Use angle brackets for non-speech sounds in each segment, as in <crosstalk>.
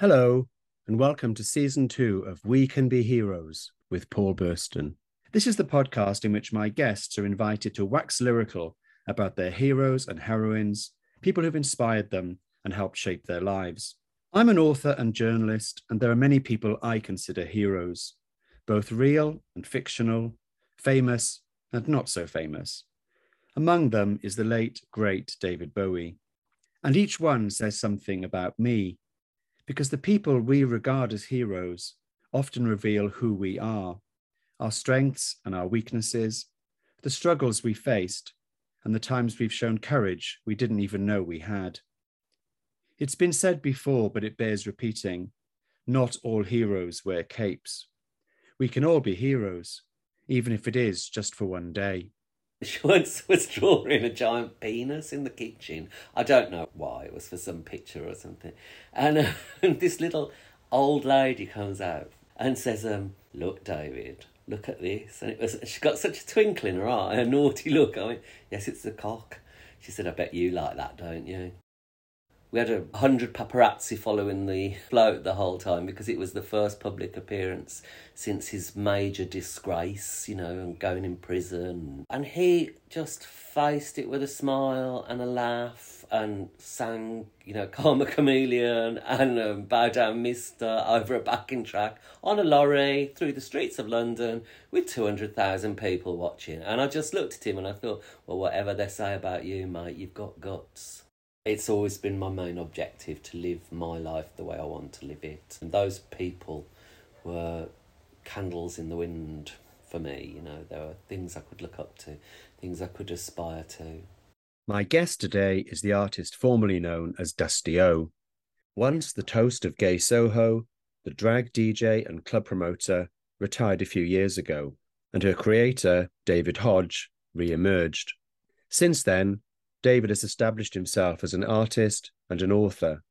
Hello, and welcome to season two of We Can Be Heroes with Paul Burston. This is the podcast in which my guests are invited to wax lyrical about their heroes and heroines, people who've inspired them and helped shape their lives. I'm an author and journalist, and there are many people I consider heroes, both real and fictional, famous and not so famous. Among them is the late, great David Bowie. And each one says something about me because the people we regard as heroes often reveal who we are, our strengths and our weaknesses, the struggles we faced, and the times we've shown courage we didn't even know we had. It's been said before, but it bears repeating not all heroes wear capes. We can all be heroes, even if it is just for one day. <laughs> She once was drawing a giant penis in the kitchen. I don't know why. It was for some picture or something. And, uh, <laughs> this little old lady comes out and says, um, "Look, David, look at this." And it was she got such a twinkle in her eye, a naughty <laughs> look. I went, "Yes, it's the cock." She said, "I bet you like that, don't you?" We had a hundred paparazzi following the float the whole time because it was the first public appearance since his major disgrace, you know, and going in prison. And he just faced it with a smile and a laugh and sang, you know, <laughs> Karma Chameleon and um, Bow Down Mister over a backing track on a lorry through the streets of London with 200,000 people watching. And I just looked at him and I thought, well, whatever they say about you, mate, you've got guts. It's always been my main objective to live my life the way I want to live it. And those people were candles in the wind for me. You know, there were things I could look up to, things I could aspire to. My guest today is the artist formerly known as Dusty O. Once the toast of gay Soho, the drag DJ and club promoter retired a few years ago, and her creator, David Hodge, re emerged. Since then, David has established himself as an artist and an author.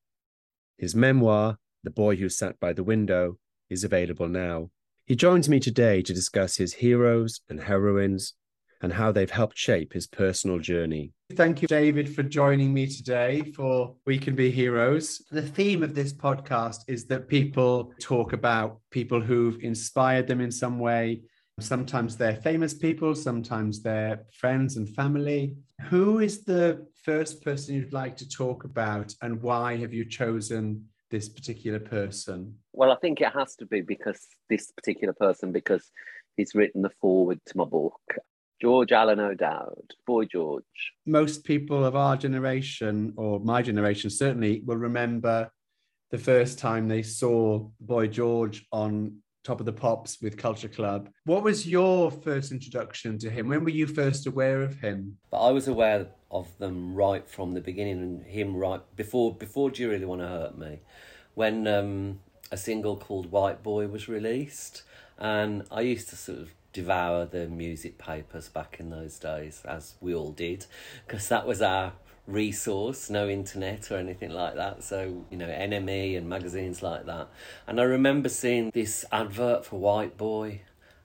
His memoir, The Boy Who Sat by the Window, is available now. He joins me today to discuss his heroes and heroines and how they've helped shape his personal journey. Thank you, David, for joining me today for We Can Be Heroes. The theme of this podcast is that people talk about people who've inspired them in some way. Sometimes they're famous people, sometimes they're friends and family. Who is the first person you'd like to talk about, and why have you chosen this particular person? Well, I think it has to be because this particular person, because he's written the forward to my book. George Allen O'Dowd, Boy George. Most people of our generation, or my generation certainly, will remember the first time they saw Boy George on Top of the Pops with Culture Club. What was your first introduction to him? When were you first aware of him? But I was aware of them right from the beginning, and him right before before Do You Really Want to Hurt Me, when um, a single called White Boy was released, and I used to sort of devour the music papers back in those days, as we all did, because that was our resource, no internet or anything like that. So, you know, NME and magazines like that. And I remember seeing this advert for White Boy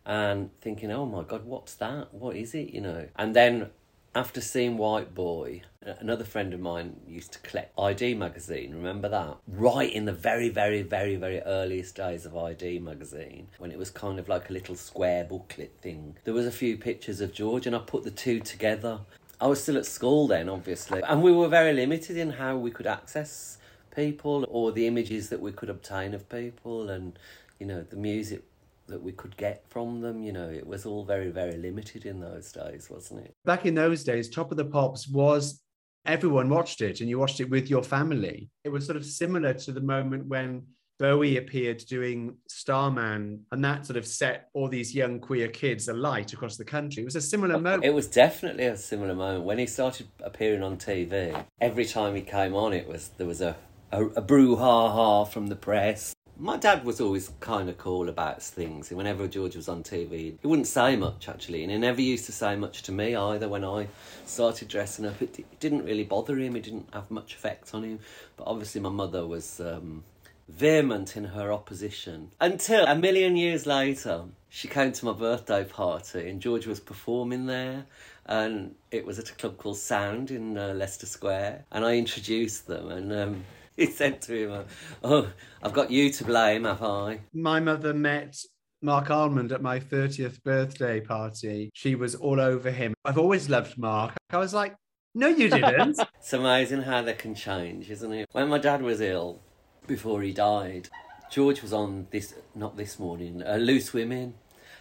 and thinking, oh my God, what's that? What is it? You know? And then after seeing White Boy, another friend of mine used to collect ID magazine. Remember that? Right in the very, very, very, very earliest days of ID magazine, when it was kind of like a little square booklet thing. There was a few pictures of George, and I put the two together. I was still at school then, obviously, and we were very limited in how we could access people or the images that we could obtain of people, and you know the music that we could get from them. You know, it was all very, very limited in those days, wasn't it? Back in those days, Top of the Pops was everyone watched it and you watched it with your family. It was sort of similar to the moment when Bowie appeared doing Starman, and that sort of set all these young queer kids alight across the country. It was a similar moment. It was definitely a similar moment when he started appearing on TV. Every time he came on, it was there was a a, a brouhaha from the press. My dad was always kind of cool about things. Whenever George was on TV, he wouldn't say much actually, and he never used to say much to me either. When I started dressing up, it, it didn't really bother him. It didn't have much effect on him. But obviously, my mother was. Um, vehement in her opposition until a million years later she came to my birthday party and George was performing there and it was at a club called Sound in uh, Leicester Square and I introduced them and um, <laughs> he said to him, "Oh, I've got you to blame, have I?" My mother met Marc Almond at my 30th birthday party. She was all over him. I've always loved Mark. I was like, no, you didn't. <laughs> it's amazing how they can change, isn't it? When my dad was ill, before he died, George was on this, not this morning, uh, Loose Women.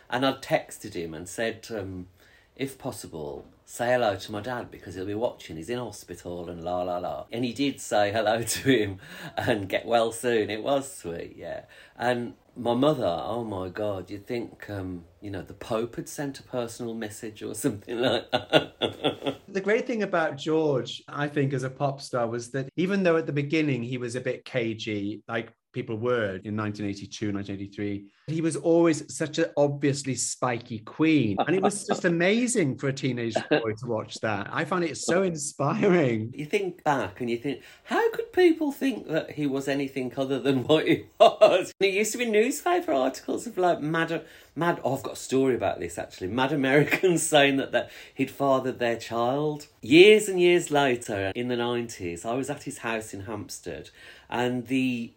And I'd texted him and said, um, if possible, say hello to my dad because he'll be watching. He's in hospital and la la la. And he did say <laughs> hello to him and get well soon. It was sweet, yeah. And my mother, oh my God, you'd think, um, you know, the Pope had sent a personal message or <laughs> something like that. the great thing about George, I think, as a pop star was that even though at the beginning he was a bit cagey, like people were in 1982, 1983. He was always such an obviously spiky queen. And it was <laughs> just amazing for a teenage boy to watch that. I found it so inspiring. You think back and you think, how could people think that he was anything other than <laughs> what he was? And it used to be newspaper articles of like mad, mad, oh, I've got a story about this actually. Mad Americans <laughs> saying that, that he'd fathered their child. Years and years later, in the 90s, I was at his house in Hampstead and the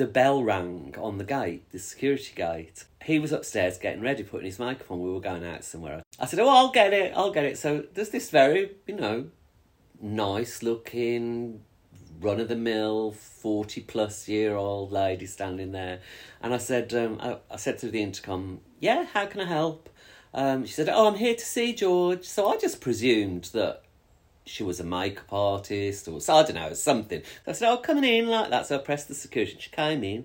the bell rang on the gate, the security gate. He was upstairs getting ready, putting his on. We were going out somewhere. I said, Oh, I'll get it, I'll get it. So there's this very, you know, nice looking, run of the mill, 40 plus year old lady standing there. And I said, um, I, I said to the intercom, Yeah, how can I help? Um, she said, Oh, I'm here to see George. So I just presumed that she was a makeup artist or so I don't know, something. So I said, Oh, coming in like that. So I pressed the security. She came in,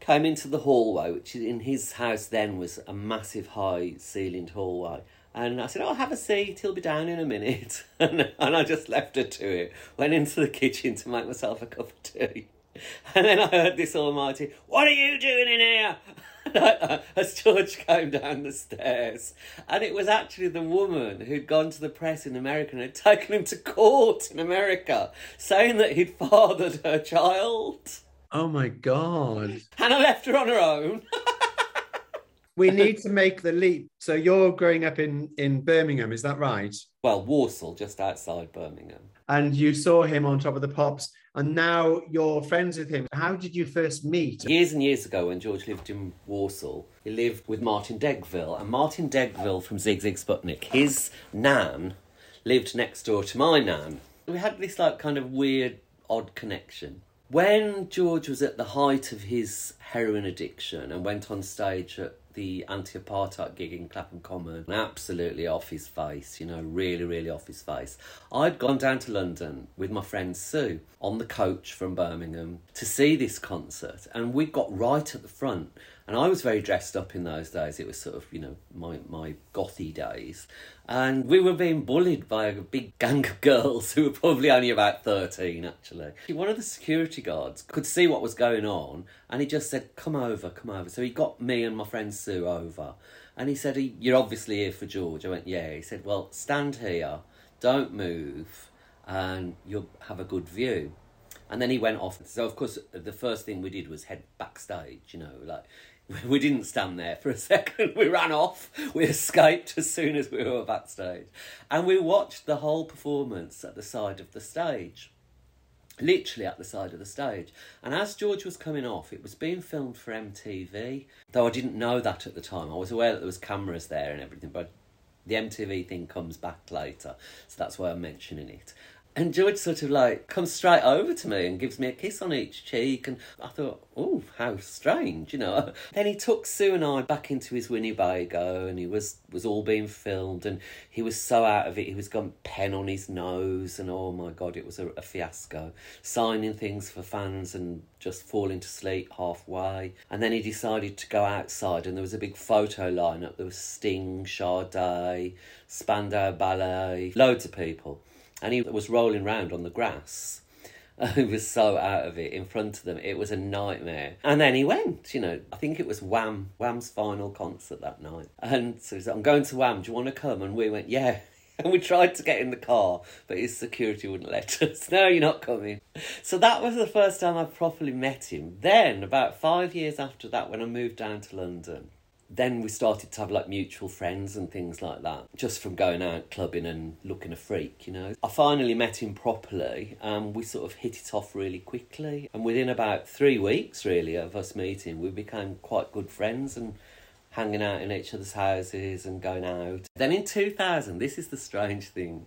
came into the hallway, which in his house then was a massive high ceilinged hallway. And I said, Oh, have a seat, he'll be down in a minute. <laughs> and, and I just left her to it. Went into the kitchen to make myself a cup of tea. <laughs> And then I heard this almighty, What are you doing in here? <laughs> <laughs> as George came down the stairs. And it was actually the woman who'd gone to the press in America and had taken him to court in America, saying that he'd fathered her child. Oh my God. And I left her on her own. we <laughs> need to make the leap. So you're growing up in, in Birmingham, is that right? Well, Walsall, just outside Birmingham. And you saw him on top of the pops and now you're friends with him. How did you first meet? Years and years ago, when George lived in Walsall, he lived with Martin Degville, and Martin Degville from Sigue Sigue Sputnik, his nan lived next door to my nan. We had this like kind of weird, odd connection. When George was at the height of his heroin addiction and went on stage at the anti apartheid gig in Clapham Common, absolutely off his face, you know, really, really off his face. I'd gone down to London with my friend Sue on the coach from Birmingham to see this concert, and we got right at the front. And I was very dressed up in those days. It was sort of, you know, my, my gothy days. And we were being bullied by a big gang of girls who were probably only about 13, actually. One of the security guards could see what was going on and he just said, Come over, come over. So he got me and my friend Sue over. And he said, You're obviously here for George. I went, Yeah. He said, Well, stand here, don't move, and you'll have a good view. And then he went off. So, of course, the first thing we did was head backstage, you know, like <laughs> we didn't stand there for a <laughs> second. We ran off. We escaped as soon as we were backstage. And we watched the whole performance at the side of the stage. Literally at the side of the stage. And as George was coming off, it was being filmed for MTV. Though I didn't know that at the time. I was aware that there was cameras there and everything, but the MTV thing comes back later. So that's why I'm mentioning it. And George sort of like comes straight over to me and gives me a kiss on each cheek. And I thought, oh, how strange, you know. <laughs> Then he took Sue and I back into his Winnebago and he was, was all being filmed and he was so out of it. He was got pen on his nose and oh my God, it was a, a fiasco. Signing things for fans and just falling to sleep halfway. And then he decided to go outside and there was a big photo lineup. There was Sting, Sade, Spandau Ballet, loads of people and he was rolling around on the grass. <laughs> he was so out of it in front of them. It was a nightmare. And then he went, you know, I think it was Wham, Wham's final concert that night. And so he said, I'm going to Wham, do you want to come? And we went, yeah. <laughs> And we tried to get in the car, but his security wouldn't let <laughs> us. No, you're not coming. So that was the first time I properly met him. Then, about five years after that, when I moved down to London, then we started to have like mutual friends and things like that just from going out clubbing and looking a freak you know? I finally met him properly and we sort of hit it off really quickly. And within about three weeks really of us meeting we became quite good friends and hanging out in each other's houses and going out. Then in 2000 this is the strange thing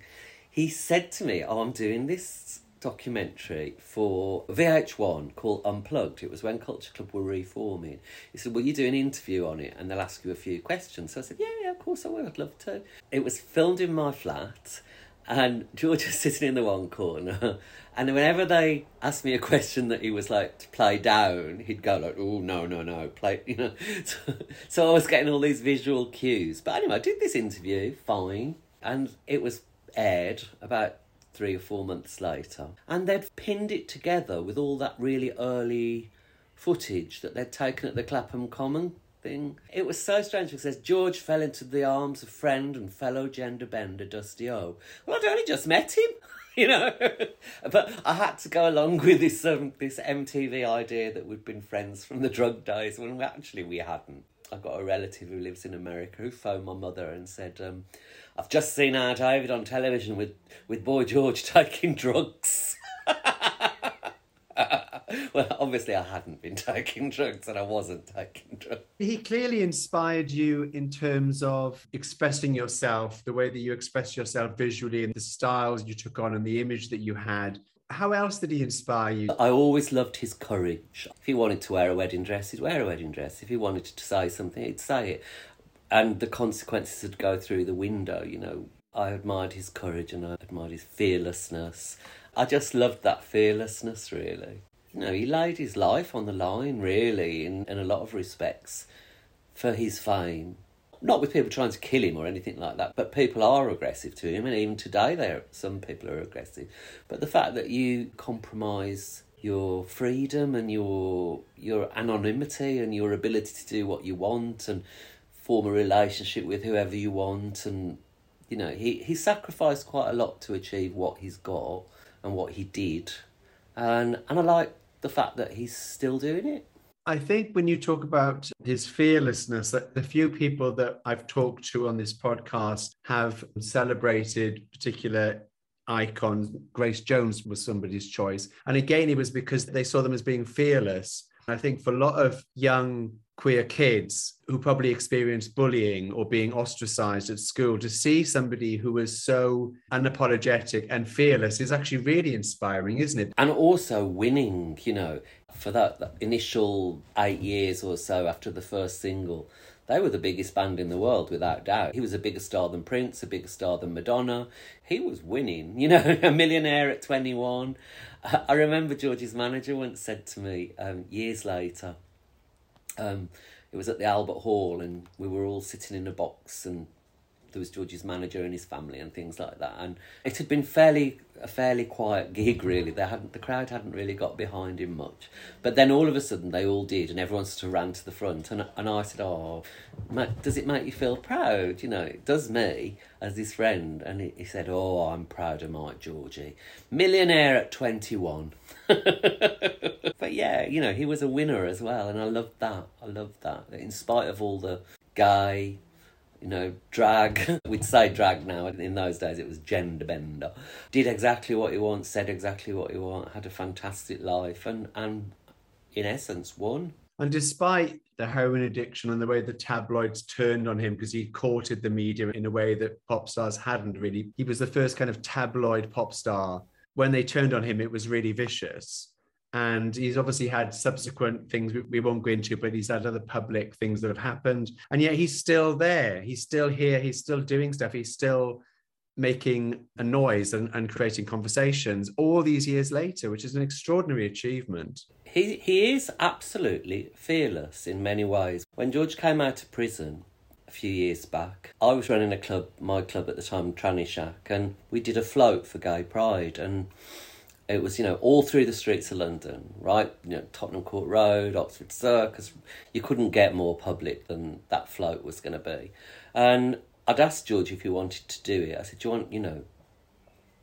he said to me oh i'm doing this documentary for VH1 called Unplugged. It was when Culture Club were reforming. He said, Will you do an interview on it and they'll ask you a few questions? So I said, Yeah, yeah, of course I will. I'd love to. It was filmed in my flat and George was <laughs> sitting in the one corner. And whenever they asked me a question that he was like to play down, he'd go like, "Oh no, no, no, play," <laughs> you know. So, so I was getting all these visual cues. But anyway, I did this interview fine, and it was aired about three or four months later. And they'd pinned it together with all that really early footage that they'd taken at the Clapham Common thing. It was so strange because George fell into the arms of friend and fellow gender bender Dusty O. Well, I'd only just met him. <laughs> You know, but I had to go along with this um, this MTV idea that we'd been friends from the drug days when we, actually we hadn't. I've got a relative who lives in America who phoned my mother and said, um, I've just seen our David on television with, with Boy George <laughs> taking drugs. <laughs> well, obviously, I hadn't been <laughs> taking drugs and I wasn't taking drugs. He clearly inspired you in terms of expressing yourself, the way that you express yourself visually, and the styles you took on, and the image that you had. How else did he inspire you? I always loved his courage. If he wanted to wear a wedding dress, he'd wear a wedding dress. If he wanted to say something, he'd say it and the consequences would go through the window. You know, I admired his courage and I admired his fearlessness. I just loved that fearlessness, really. You know, he laid his life on the line, really, in, in a lot of respects, for his fame. Not with people trying to kill him or anything like that, but people are aggressive to him, and even today, there some people are aggressive. But the fact that you compromise your freedom and your your anonymity and your ability to do what you want and form a relationship with whoever you want and you know he he sacrificed quite a lot to achieve what he's got and what he did and and I like the fact that he's still doing it I think when you talk about his fearlessness, that the few people that I've talked to on this podcast have celebrated particular icons. Grace Jones was somebody's choice. And again, it was because they saw them as being fearless. I think for a lot of young queer kids who probably experienced bullying or being ostracized at school to see somebody who was so unapologetic and fearless is actually really inspiring isn't it and also winning you know for that, that initial eight years or so after the first single they were the biggest band in the world without doubt. He was a bigger star than Prince, a bigger star than Madonna. He was winning, <laughs> you know, a millionaire at 21. I remember George's manager once said to me um, years later, um, it was at the Albert Hall, and we were all sitting in a box, and there was George's manager and his family and things like that. And it had been fairly a fairly quiet gig, really. They hadn't the crowd hadn't really got behind him much, but then all of a sudden they all did, and everyone sort of ran to the front. And and I said, "Oh, does it make you feel proud? You know, it does me as his friend." And he, he said, "Oh, I'm proud of Mike Georgie, millionaire at twenty one." <laughs> but yeah, you know, he was a winner as well, and I loved that. I loved that. In spite of all the gay, you know, drag. <laughs> We'd say drag now. In those days, it was gender bender. Did exactly what he wants, said exactly what he wants, had a fantastic life, and and in essence, won. And despite the heroin addiction and the way the tabloids turned on him because he courted the media in a way that pop stars hadn't really, he was the first kind of tabloid pop star when they turned on him, it was really vicious. And he's obviously had subsequent things we won't go into, but he's had other public things that have happened. And yet he's still there. He's still here. He's still doing stuff. He's still making a noise and, and creating conversations all these years later, which is an extraordinary achievement. He, he is absolutely fearless in many ways. When George came out of prison, a few years back. I was running a club, my club at the time, Tranny Shack, and we did a float for Gay Pride, and it was you know all through the streets of London, right? You know Tottenham Court Road, Oxford Circus. You couldn't get more public than that float was going to be, and I'd asked George if he wanted to do it. I said, "Do you want you know,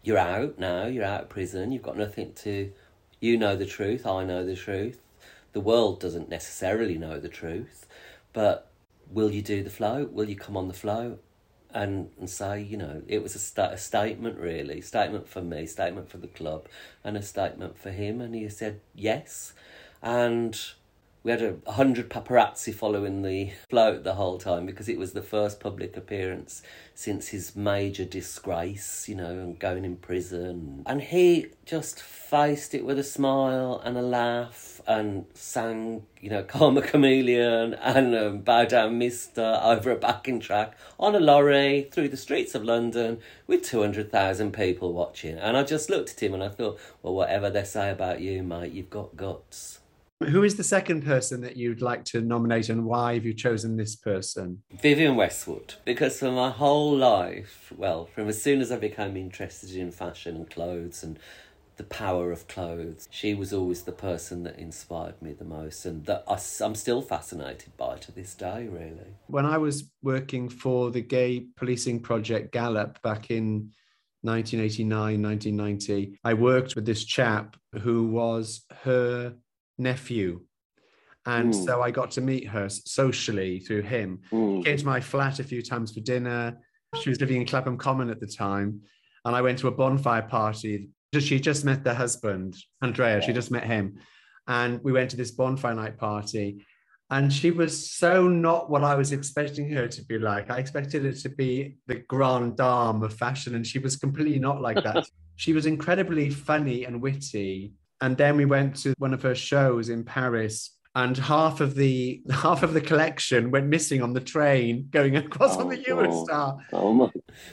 you're out now, you're out of prison, you've got nothing to, you know the truth, I know the truth." The world doesn't necessarily know the truth, but will you do the float? Will you come on the float? And, and say, you know, it was a, sta- a statement really, statement for me, statement for the club, and a statement for him. And he said yes. And we had a hundred paparazzi following the float the whole time because it was the first public appearance since his major disgrace, you know, and going in prison. And he just faced it with a smile and a laugh and sang, you know, <laughs> Karma Chameleon and um, Bow Down Mister over a backing track on a lorry through the streets of London with 200,000 people watching. And I just looked at him and I thought, well, whatever they say about you, mate, you've got guts. Who is the second person that you'd like to nominate and why have you chosen this person? Vivienne Westwood. Because for my whole life, well, from as soon as I became interested in fashion and clothes and the power of clothes, she was always the person that inspired me the most and that I, I'm still fascinated by to this day, really. When I was working for the gay policing project GALOP back in 1989, 1990, I worked with this chap who was her nephew. And mm. so I got to meet her socially through him. Mm. Came to my flat a few times for dinner. She was living in Clapham Common at the time. And I went to a bonfire party. She just met the husband, Andrea. She just met him. And we went to this bonfire night party. And she was so not what I was expecting her to be like. I expected her to be the grande dame of fashion, and she was completely not like that. <laughs> she was incredibly funny and witty and then we went to one of her shows in Paris and half of the <laughs> half of the collection went missing on the train going across oh, on the Eurostar. Oh, my!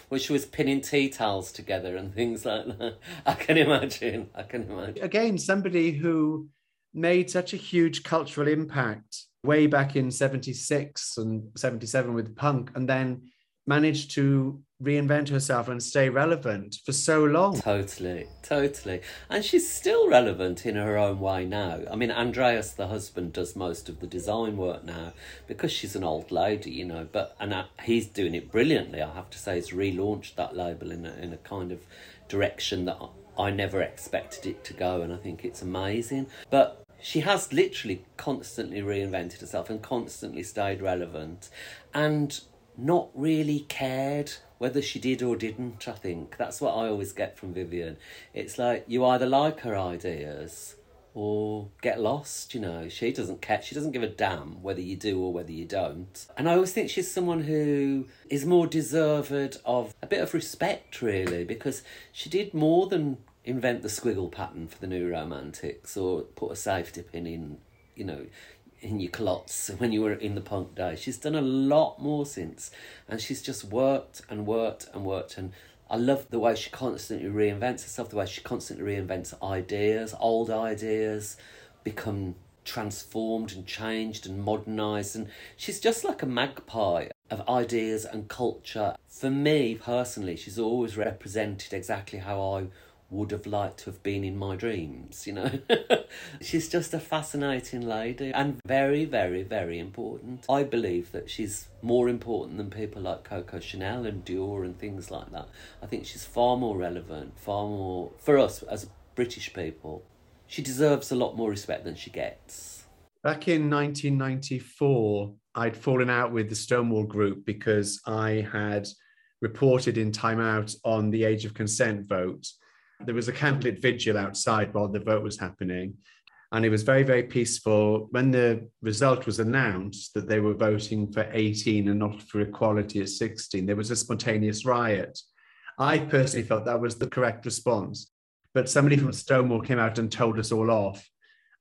Well, she was pinning tea towels together and things like that. <laughs> I can imagine. I can imagine. Again, somebody who made such a huge cultural impact way back in 76 and 77 with punk and then managed to reinvent herself and stay relevant for so long. Totally, totally. And she's still relevant in her own way now. I mean, Andreas, the husband, does most of the design work now because she's an old lady, you know, but and uh, he's doing it brilliantly, I have to say. He's relaunched that label in a, in a kind of direction that I never expected it to go, and I think it's amazing. But she has literally constantly reinvented herself and constantly stayed relevant. And not really cared whether she did or didn't, I think. That's what I always get from Vivienne. It's like you either like her ideas or get lost, you know. She doesn't care. She doesn't give a damn whether you do or whether you don't. And I always think she's someone who is more deserved of a bit of respect, really, because she did more than invent the squiggle pattern for the new romantics or put a safety pin in, you know, in your culottes when you were in the punk days. She's done a lot more since, and she's just worked and worked and worked. And I love the way she constantly reinvents herself, the way she constantly reinvents ideas, old ideas become transformed and changed and modernized. And she's just like a magpie of ideas and culture. For me personally, she's always represented exactly how I would have liked to have been in my dreams, you know. <laughs> she's just a fascinating lady and very, very, very important. I believe that she's more important than people like Coco Chanel and Dior and things like that. I think she's far more relevant, far more, for us as British people, she deserves a lot more respect than she gets. Back in 1994, I'd fallen out with the Stonewall group because I had reported in Time Out on the age of consent vote there was a candlelit vigil outside while the vote was happening. And it was very, very peaceful. When the result was announced that they were voting for 18 and not for equality at 16, there was a spontaneous riot. I personally felt that was the correct response. But somebody from Stonewall came out and told us all off.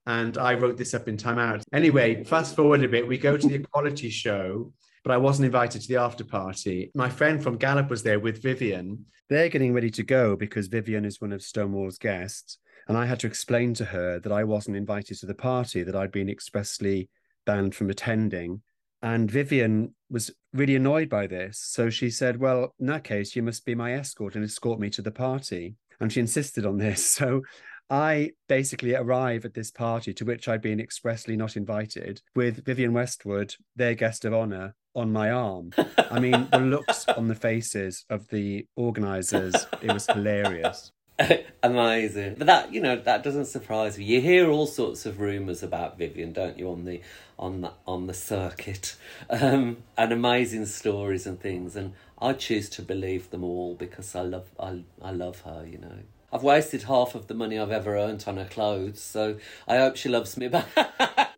And I wrote this up in Time Out. Anyway, fast forward a bit, we go to the equality show but I wasn't invited to the after party. My friend from GALOP was there with Vivienne. They're getting ready to go because Vivienne is one of Stonewall's guests. And I had to explain to her that I wasn't invited to the party, that I'd been expressly banned from attending. And Vivienne was really annoyed by this. So she said, Well, in that case, you must be my escort and escort me to the party. And she insisted on this. <laughs> So I basically arrive at this party to which I'd been expressly not invited with Vivienne Westwood, their guest of honor, on my arm. I mean, the looks <laughs> on the faces of the organizers, it was hilarious. <laughs> Amazing. But that, you know, that doesn't surprise me. You hear all sorts of rumours about Vivienne, don't you, on the on the on the circuit. <laughs> Um, and amazing stories and things and I choose to believe them all because I love I I love her, you know. I've wasted half of the money I've ever earned on her clothes, so I hope she loves me back. <laughs>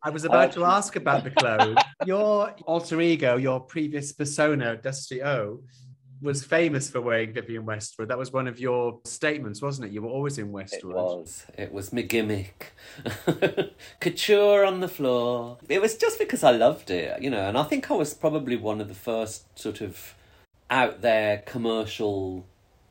I was about to ask about the clothes. Your alter ego, your previous persona, Dusty O, was famous for wearing Vivienne Westwood. That was one of your statements, wasn't it? You were always in Westwood. It was. It was my gimmick. <laughs> Couture on the floor. It was just because I loved it, you know, and I think I was probably one of the first sort of out there commercial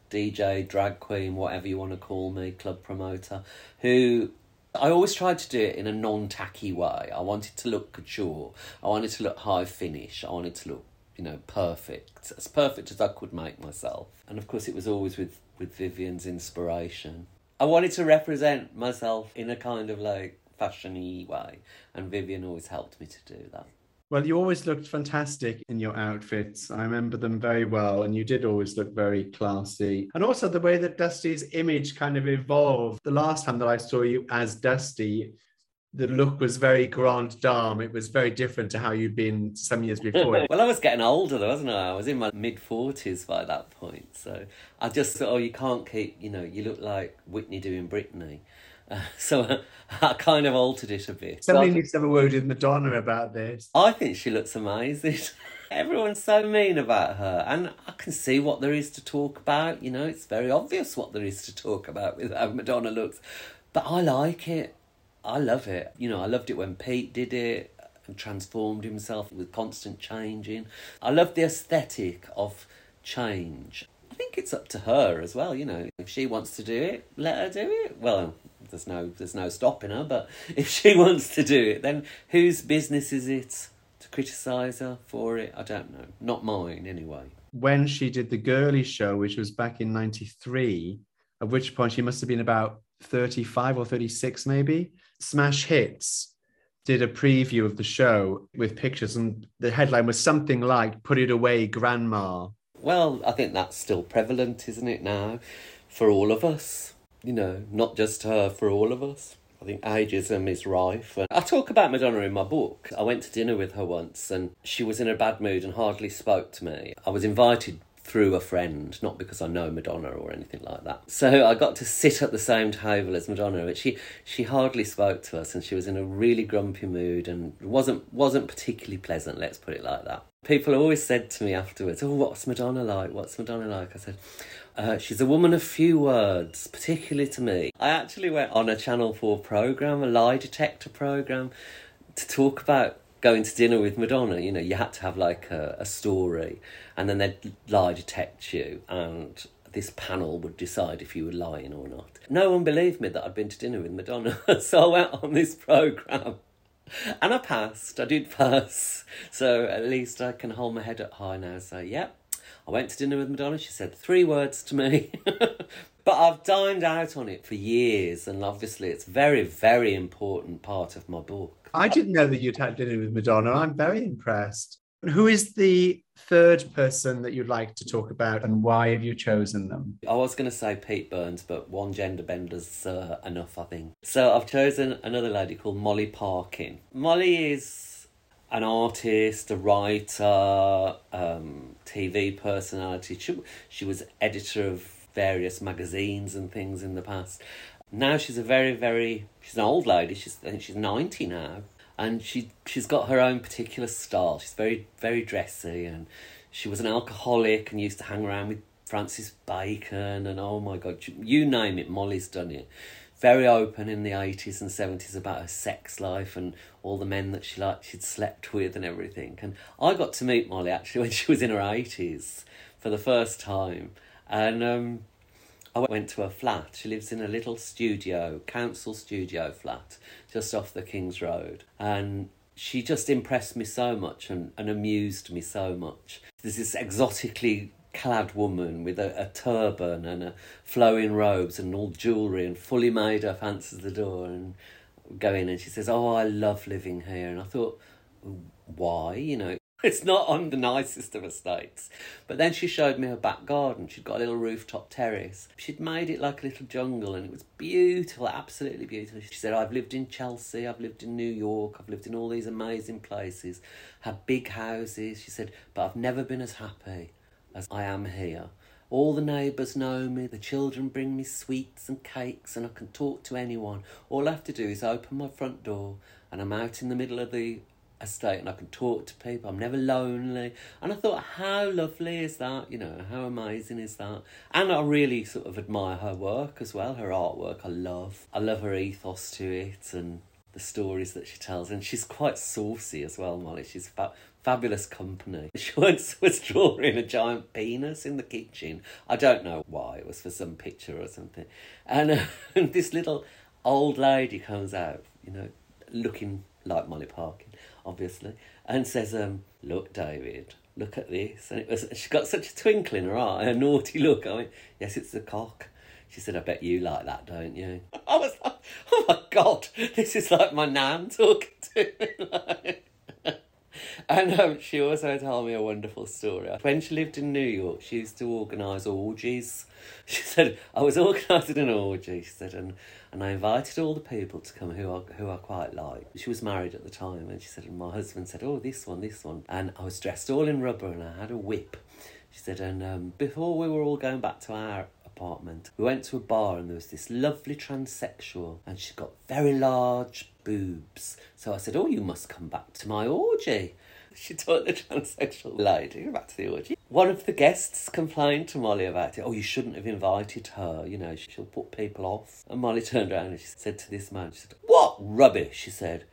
DJ, drag queen, whatever you want to call me, club promoter, who I always tried to do it in a non tacky way. I wanted to look couture. I wanted to look high finish. I wanted to look, you know, perfect. As perfect as I could make myself. And of course, it was always with, with Vivienne's inspiration. I wanted to represent myself in a kind of like fashiony way. And Vivienne always helped me to do that. Well, you always looked fantastic in your outfits. I remember them very well, and you did always look very classy. And also the way that Dusty's image kind of evolved. The last time that I saw you as Dusty, the look was very grand dame. It was very different to how you'd been some years before. <laughs> well, I was getting older, though, wasn't I? I was in my mid 40s by that point. So I just thought, oh, you can't keep, you know, you look like Whitney doing Britney. Uh, <laughs> so I kind of altered it a bit. Somebody needs to have a word with Madonna about this. I think she looks amazing. <laughs> Everyone's so mean about her, and I can see what there is to talk about. You know, it's very obvious what there is to talk about with how Madonna looks. But I like it. I love it. You know, I loved it when Pete did it and transformed himself with constant changing. I love the aesthetic of change. I think it's up to her as well, you know. If she wants to do it, let her do it. Well, there's no there's no stopping her. But <laughs> if she wants to do it, then whose business is it to criticise her for it? I don't know. Not mine, anyway. When she did the Girlie Show, which was back in '93, at which point she must have been about 35 or 36, maybe. Smash Hits did a preview of the show with pictures, and the headline was something like "Put it away, Grandma." Well, I think that's still prevalent, isn't it now, for all of us? You know, not just her, for all of us. I think ageism is rife. And I talk about Madonna in my book. I went to dinner with her once and she was in a bad mood and hardly spoke to me. I was invited through a friend, not because I know Madonna or anything like that. So I got to sit at the same table as Madonna, but she she hardly spoke to us and she was in a really grumpy mood and wasn't wasn't particularly pleasant, let's put it like that. People always said to me afterwards, "Oh, what's Madonna like? What's Madonna like?" I said, uh, she's a woman of few words, particularly to me. I actually went on a Channel 4 programme, a lie detector programme, to talk about going to dinner with Madonna. You know, you had to have like a, a story, and then they'd lie detect you, and this panel would decide if you were lying or not. No one believed me that I'd been to dinner with Madonna, <laughs> so I went on this programme. And I passed. I did pass. So at least I can hold my head up high now. So, yep, I went to dinner with Madonna. She said three words to me. <laughs> but I've dined out on it for years, and obviously, it's very, very important part of my book. I didn't know that you'd had dinner with Madonna. I'm very impressed. Who is the third person that you'd like to talk about, and why have you chosen them? I was going to say Pete Burns, but one gender bender's uh, enough, I think. So I've chosen another lady called Molly Parkin. Molly is an artist, a writer, um, TV personality. She, she was editor of various magazines and things in the past. Now she's a very, very she's an old lady. She's I think she's ninety now, and she she's got her own particular style. She's very very dressy, and she was an alcoholic and used to hang around with Francis Bacon and oh my god, you name it, Molly's done it very open in the 80s and 70s about her sex life and all the men that she liked she'd slept with and everything. And i got to meet molly actually <laughs> when she was in her 80s for the first time. And um, i went to her flat. She lives in a little studio council studio flat just off the king's road. And she just impressed me so much and, and amused me so much. There's this exotically clad woman with a, a turban and a flowing robes and all jewellery and fully made up answers the door and go in and she says, Oh, I love living here. And I thought, Why? You know, <laughs> It's not on the nicest of estates. But then she showed me her back garden. She'd got a little rooftop terrace. She'd made it like a little jungle and it was beautiful, absolutely beautiful. She said, I've lived in Chelsea, I've lived in New York, I've lived in all these amazing places, had big houses. She said, but I've never been as happy as I am here. All the neighbours know me, the children bring me sweets and cakes, and I can talk to anyone. All I have to do is open my front door, and I'm out in the middle of the estate and I can talk to people. I'm never lonely. And I thought, how lovely is that? You know, how amazing is that? And I really sort of admire her work as well, her artwork. I love. I love her ethos to it and the stories that she tells. And she's quite saucy as well, Molly. She's fa- fabulous company. <laughs> She once was drawing a giant penis in the kitchen. I don't know why. It was for some picture or something. And, uh, <laughs> and this little old lady comes out, you know, looking like Molly Parkin, obviously, and says, um, "Look, David, look at this." And it was she got such a twinkle in her eye, a naughty look. I went, "Yes, it's the cock." She said, "I bet you like that, don't you?" <laughs> I was like, "Oh my god, this is like my nan talking to me." <laughs> And um, she also told me a wonderful story. When she lived in New York, she used to organise orgies. <laughs> She said, I was organising an orgy, she said, and, and I invited all the people to come who I, who I quite like. She was married at the time, and she said, and my husband said, oh, this one, this one. And I was dressed all in rubber, and I had a whip. She said, and um, before we were all going back to our apartment, we went to a bar, and there was this lovely transsexual, and she got very large boobs. So I said, oh, you must come back to my orgy. She told the transsexual lady, We're back to the orgy. One of the guests complained to Molly about it. Oh, you shouldn't have invited her. You know, she'll put people off. And Molly turned around and she said to this man, she said, What rubbish? She said,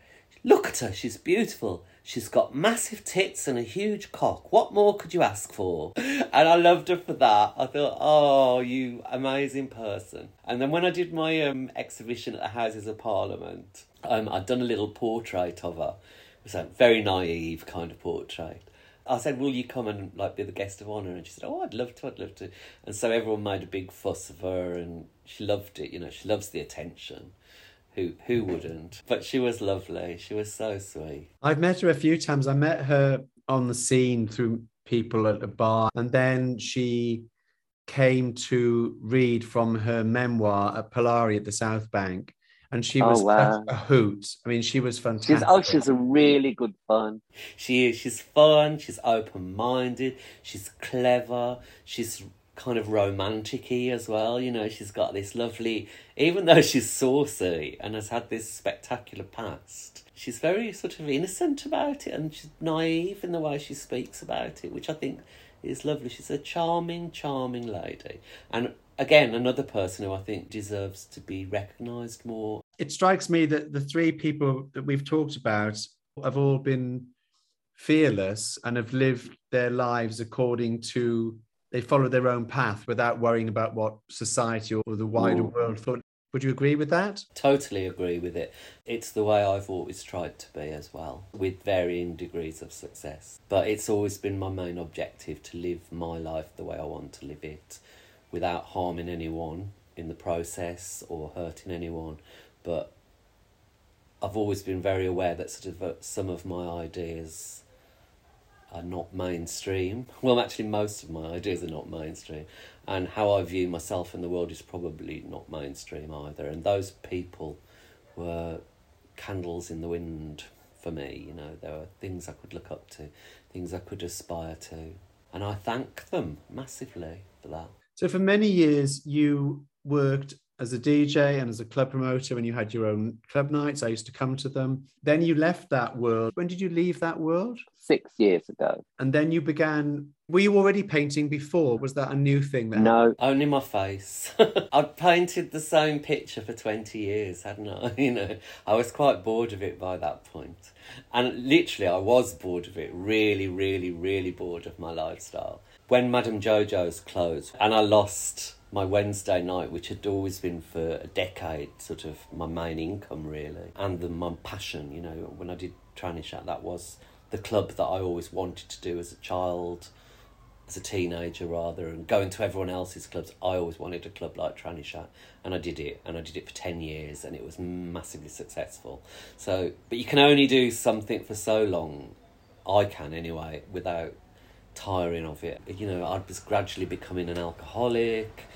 Look at her. She's beautiful. She's got massive tits and a huge cock. What more could you ask for? <laughs> And I loved her for that. I thought, oh, you amazing person. And then when I did my um, exhibition at the Houses of Parliament, um, I'd done a little portrait of her. Was a very naive kind of portrait. I said, "Will you come and like be the guest of honor?" And she said, "Oh, I'd love to. I'd love to." And so everyone made a big fuss of her, and she loved it. You know, she loves the attention. Who who wouldn't? But she was lovely. She was so sweet. I've met her a few times. I met her on the scene through people at a bar, and then she came to read from her memoir at Polari at the South Bank and she Oh, was wow. a hoot. I mean, she was fantastic. She's oh, she's a really good fun. She is. She's fun. She's open minded. She's clever. She's kind of romantic-y as well. You know, she's got this lovely. Even though she's saucy and has had this spectacular past, she's very sort of innocent about it, and she's naive in the way she speaks about it, which I think is lovely. She's a charming, charming lady, and. Again, another person who I think deserves to be recognised more. It strikes me that the three people that we've talked about have all been fearless and have lived their lives according to they follow their own path without worrying about what society or the wider Mm. world thought. Would you agree with that? Totally agree with it. It's the way I've always tried to be as well, with varying degrees of success. But it's always been my main objective to live my life the way I want to live it, without harming anyone in the process or hurting anyone. But I've always been very aware that sort of uh, some of my ideas are not mainstream. <laughs> Well, actually, most of my ideas are not mainstream. And how I view myself in the world is probably not mainstream either. And those people were candles in the wind for me. You know, there were things I could look up to, things I could aspire to. And I thank them massively for that. So, for many years, you worked as a DJ and as a club promoter, and you had your own club nights. I used to come to them. Then you left that world. When did you leave that world? Six years ago. And then you began. Were you already painting before? Was that a new thing? That No, Only my face. <laughs> I'd painted the same picture for 20 years, hadn't I? <laughs> You know, I was quite bored of it by that point. And literally, I was bored of it. Really, really, really bored of my lifestyle. When Madame Jojo's closed and I lost my Wednesday night, which had always been for a decade, sort of my main income, really, and the, my passion, you know, when I did Tranny Shack, that was the club that I always wanted to do as a child as a teenager rather and going to everyone else's clubs i always wanted a club like tranny shack and i did it and i did it for 10 years and it was massively successful so but you can only do something for so long I can anyway, without tiring of it. You know, I was gradually becoming an alcoholic.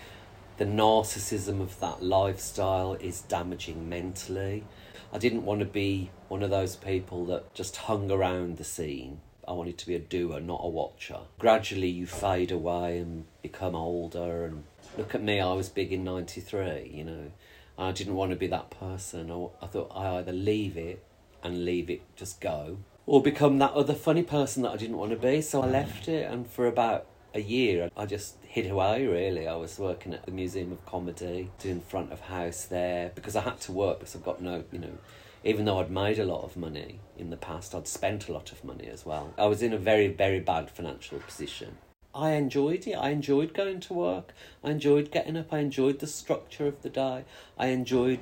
The narcissism of that lifestyle is damaging mentally. I didn't want to be one of those people that just hung around the scene. I wanted to be a doer, not a watcher. Gradually, you fade away and become older. And look at me, I was big in '93, you know. I didn't want to be that person. I, I thought I either leave it and leave it just go, or become that other funny person that I didn't want to be. So I left it, and for about a year, I just hid away. Really, I was working at the Museum of Comedy, doing front of house there because I had to work because I've got no, you know. Even though I'd made a lot of money in the past, I'd spent a lot of money as well. I was in a very, very bad financial position. I enjoyed it. I enjoyed going to work. I enjoyed getting up. I enjoyed the structure of the day. I enjoyed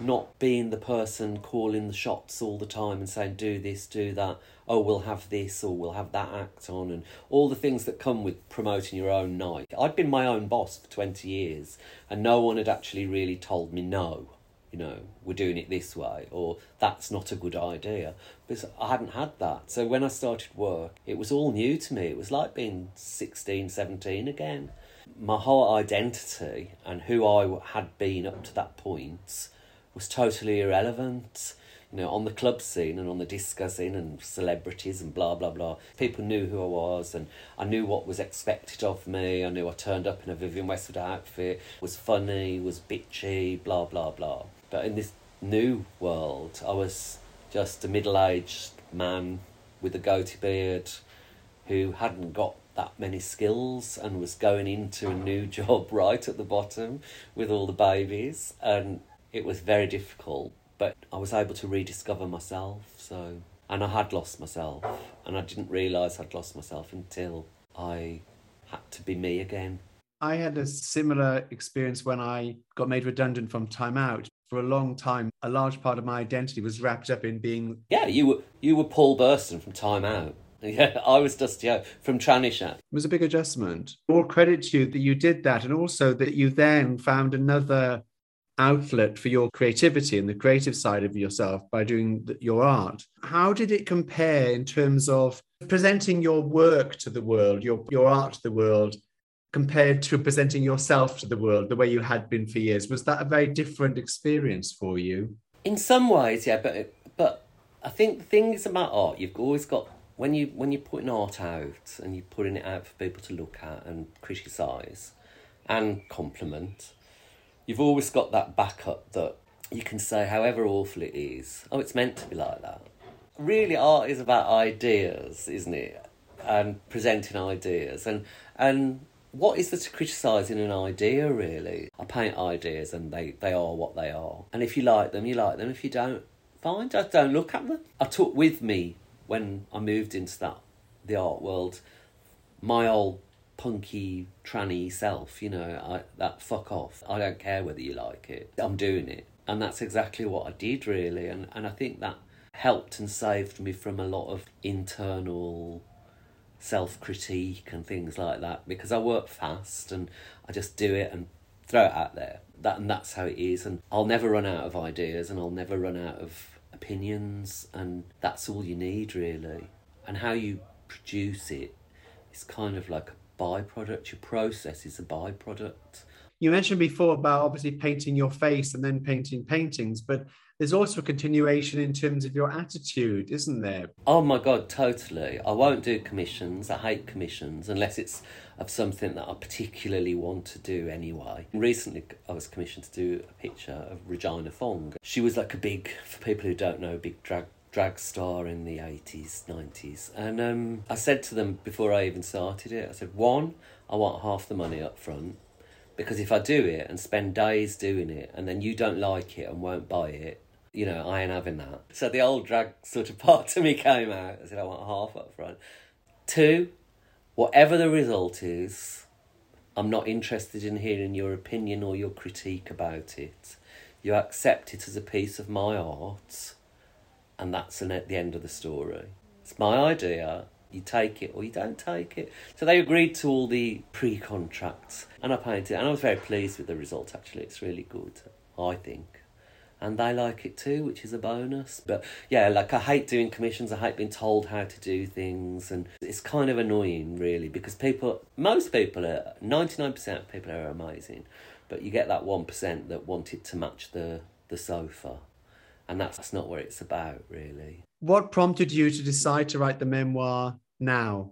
not being the person calling the shots all the time and saying, do this, do that. Oh, we'll have this or we'll have that act on, and all the things that come with promoting your own night. I'd been my own boss for 20 years, and no one had actually really told me no you know, we're doing it this way, or that's not a good idea. Because I hadn't had that. So when I started work, it was all new to me. It was like being 16, 17 again. My whole identity and who I had been up to that point was totally irrelevant. You know, on the club scene and on the disco scene and celebrities and blah blah blah. People knew who I was and I knew what was expected of me. I knew I turned up in a Vivienne Westwood outfit, was funny, was bitchy, blah blah blah. But in this new world, I was just a middle aged man with a goatee beard who hadn't got that many skills and was going into a new <laughs> job right at the bottom with all the babies. And it was very difficult, but I was able to rediscover myself. So, and I had lost myself, and I didn't realise I'd lost myself until I had to be me again. I had a similar experience when I got made redundant from Time Out for a long time, a large part of my identity was wrapped up in being. Yeah, you were you were Paul Burston from Time Out. <laughs> Yeah, I was just yeah from Tranny Shack. It was a big adjustment. All credit to you that you did that, and also that you then found another outlet for your creativity and the creative side of yourself by doing your art. How did it compare in terms of presenting your work to the world, your your art to the world, compared to presenting yourself to the world the way you had been for years? Was that a very different experience for you? In some ways, yeah, but but I think the thing is about art, you've always got when you when you're putting art out and you're putting it out for people to look at and criticise and compliment, you've always got that backup that you can say however awful it is, oh it's meant to be like that. Really art is about ideas, isn't it? And presenting ideas and and what is there to criticise in an idea, really? I paint ideas and they, they are what they are. And if you like them, you like them. If you don't, fine, just don't look at them. I took with me, when I moved into that the art world, my old punky, tranny self, you know, I, that fuck off. I don't care whether you like it. I'm doing it. And that's exactly what I did, really. And, and I think that helped and saved me from a lot of internal self critique and things like that because I work fast and I just do it and throw it out there. That and that's how it is and I'll never run out of ideas and I'll never run out of opinions and that's all you need really. And how you produce it is kind of like a byproduct. Your process is a byproduct. You mentioned before about obviously painting your face and then painting paintings, but there's also a continuation in terms of your attitude, isn't there? Oh my God, totally. I won't do commissions. I hate commissions unless it's of something that I particularly want to do anyway. Recently, I was commissioned to do a picture of Regina Fong. She was like a big, for people who don't know, big drag drag star in the 80s, 90s. And um, I said to them before I even started it, I said, one, I want half the money up front because if I do it and spend days doing it and then you don't like it and won't buy it, you know, I ain't having that. So the old drag sort of <laughs> part of me came out. I said, I want half up front. Two, whatever the result is, I'm not interested in hearing your opinion or your critique about it. You accept it as a piece of my art, and that's an, at the end of the story. It's my idea. You take it or you don't take it. So they agreed to all the pre contracts, and I painted, and I was very pleased with the result. Actually, it's really good, I think and they like it too, which is a bonus. But yeah, like I hate doing commissions. I hate being told how to do things, and it's kind of annoying, really, because people, most people are ninety nine percent of people are amazing, but you get that one percent that want it to match the the sofa, and that's, that's not what it's about, really. What prompted you to decide to write the memoir now?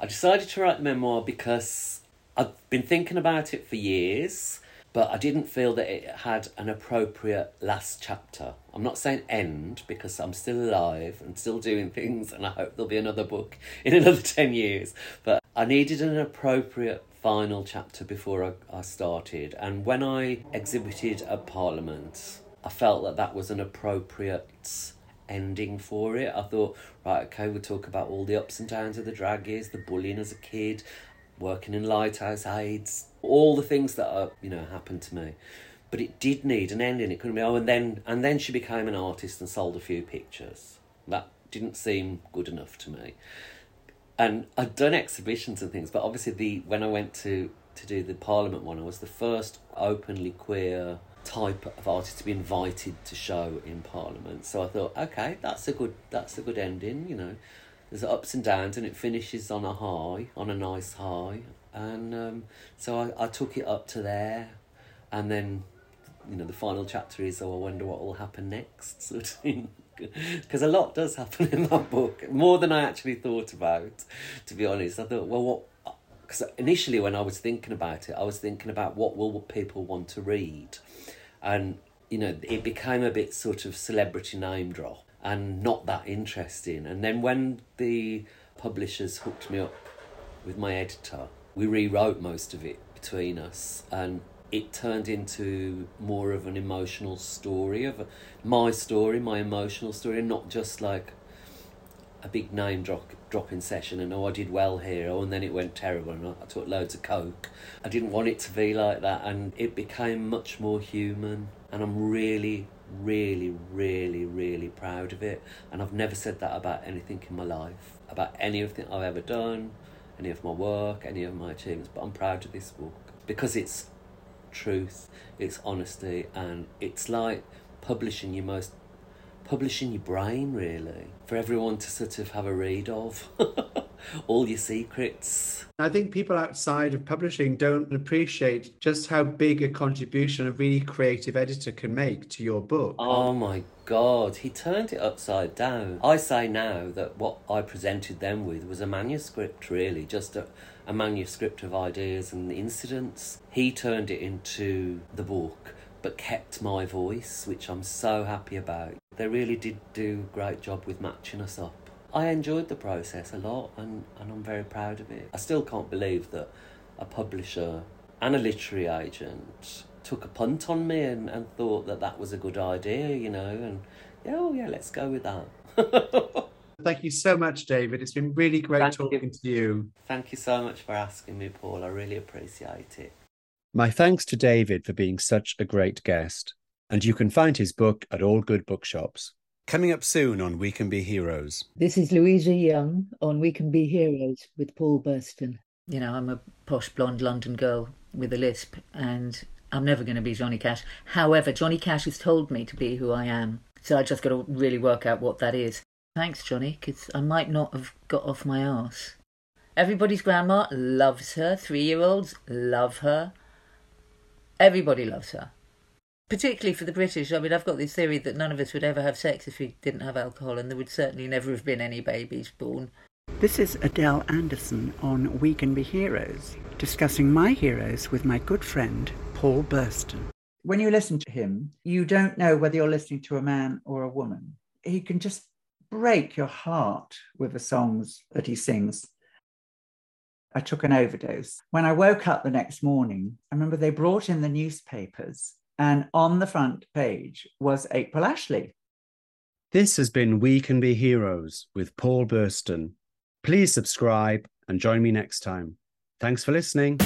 I decided to write the memoir because I've been thinking about it for years but I didn't feel that it had an appropriate last chapter. I'm not saying end because I'm still alive and still doing things, and I hope there'll be another book <laughs> in another 10 years. But I needed an appropriate final chapter before I, I started. And when I exhibited at Parliament, I felt that that was an appropriate ending for it. I thought, right, okay, we'll talk about all the ups and downs of the drag years, the bullying as a kid, working in lighthouse aids, all the things that are you know happened to me. But it did need an ending. It couldn't be oh and then and then she became an artist and sold a few pictures. That didn't seem good enough to me. And i'd done exhibitions and things but obviously the when i went to to do the parliament one i was the first openly queer type of artist to be invited to show in parliament. So i thought okay that's a good that's a good ending you know. There's ups and downs and it finishes on a high on a nice high. And um, so I, I took it up to there, and then you know the final chapter is oh I wonder what will happen next <laughs> sort of thing. Because a lot does happen in that book more than I actually thought about to be honest. I thought well what because initially when I was thinking about it I was thinking about what will people want to read. And you know it became a bit sort of celebrity name drop and not that interesting. And then when the publishers hooked me up with my editor we rewrote most of it between us. And it turned into more of an emotional story of my story my emotional story and not just like a big name drop dropping session and oh I did well here. Oh and then it went terrible and I took loads of coke. I didn't want it to be like that and it became much more human and I'm really really really really proud of it. And I've never said that about anything in my life about anything I've ever done any of my work, any of my achievements, but I'm proud of this book because it's truth, it's honesty, and it's like publishing your most publishing your brain really for everyone to sort of have a read of. <laughs> All your secrets. I think people outside of publishing don't appreciate just how big a contribution a really creative editor can make to your book. Oh my god. He turned it upside down. I say now that what i presented them with was a manuscript really just a, a manuscript of ideas and incidents. He turned it into the book but kept my voice, which I'm so happy about. They really did do a great job with matching us up. I enjoyed the process a lot and, and I'm very proud of it. I still can't believe that a publisher and a literary agent took a punt on me and, and thought that that was a good idea, you know, and yeah, oh yeah, let's go with that. <laughs> Thank you so much, David. It's been really great Thank talking you. to you. Thank you so much for asking me, Paul. I really appreciate it. My thanks to David for being such a great guest, and you can find his book at all good bookshops. Coming up soon on We Can Be Heroes. This is Louisa Young on We Can Be Heroes with Paul Burston. You know, I'm a posh blonde London girl with a lisp, and I'm never going to be Johnny Cash. However, Johnny Cash has told me to be who I am, so I just got to really work out what that is. Thanks, Johnny, because I might not have got off my arse. Everybody's grandma loves her. Three year olds love her. Everybody loves her. Particularly for the British. I mean, I've got this theory that none of us would ever have sex if we didn't have alcohol, and there would certainly never have been any babies born. This is Adele Anderson on We Can Be Heroes, discussing my heroes with my good friend, Paul Burston. When you listen to him, you don't know whether you're listening to a man or a woman. He can just break your heart with the songs that he sings. I took an overdose. When I woke up the next morning, I remember they brought in the newspapers, and on the front page was April Ashley. This has been We Can Be Heroes with Paul Burston. Please subscribe and join me next time. Thanks for listening.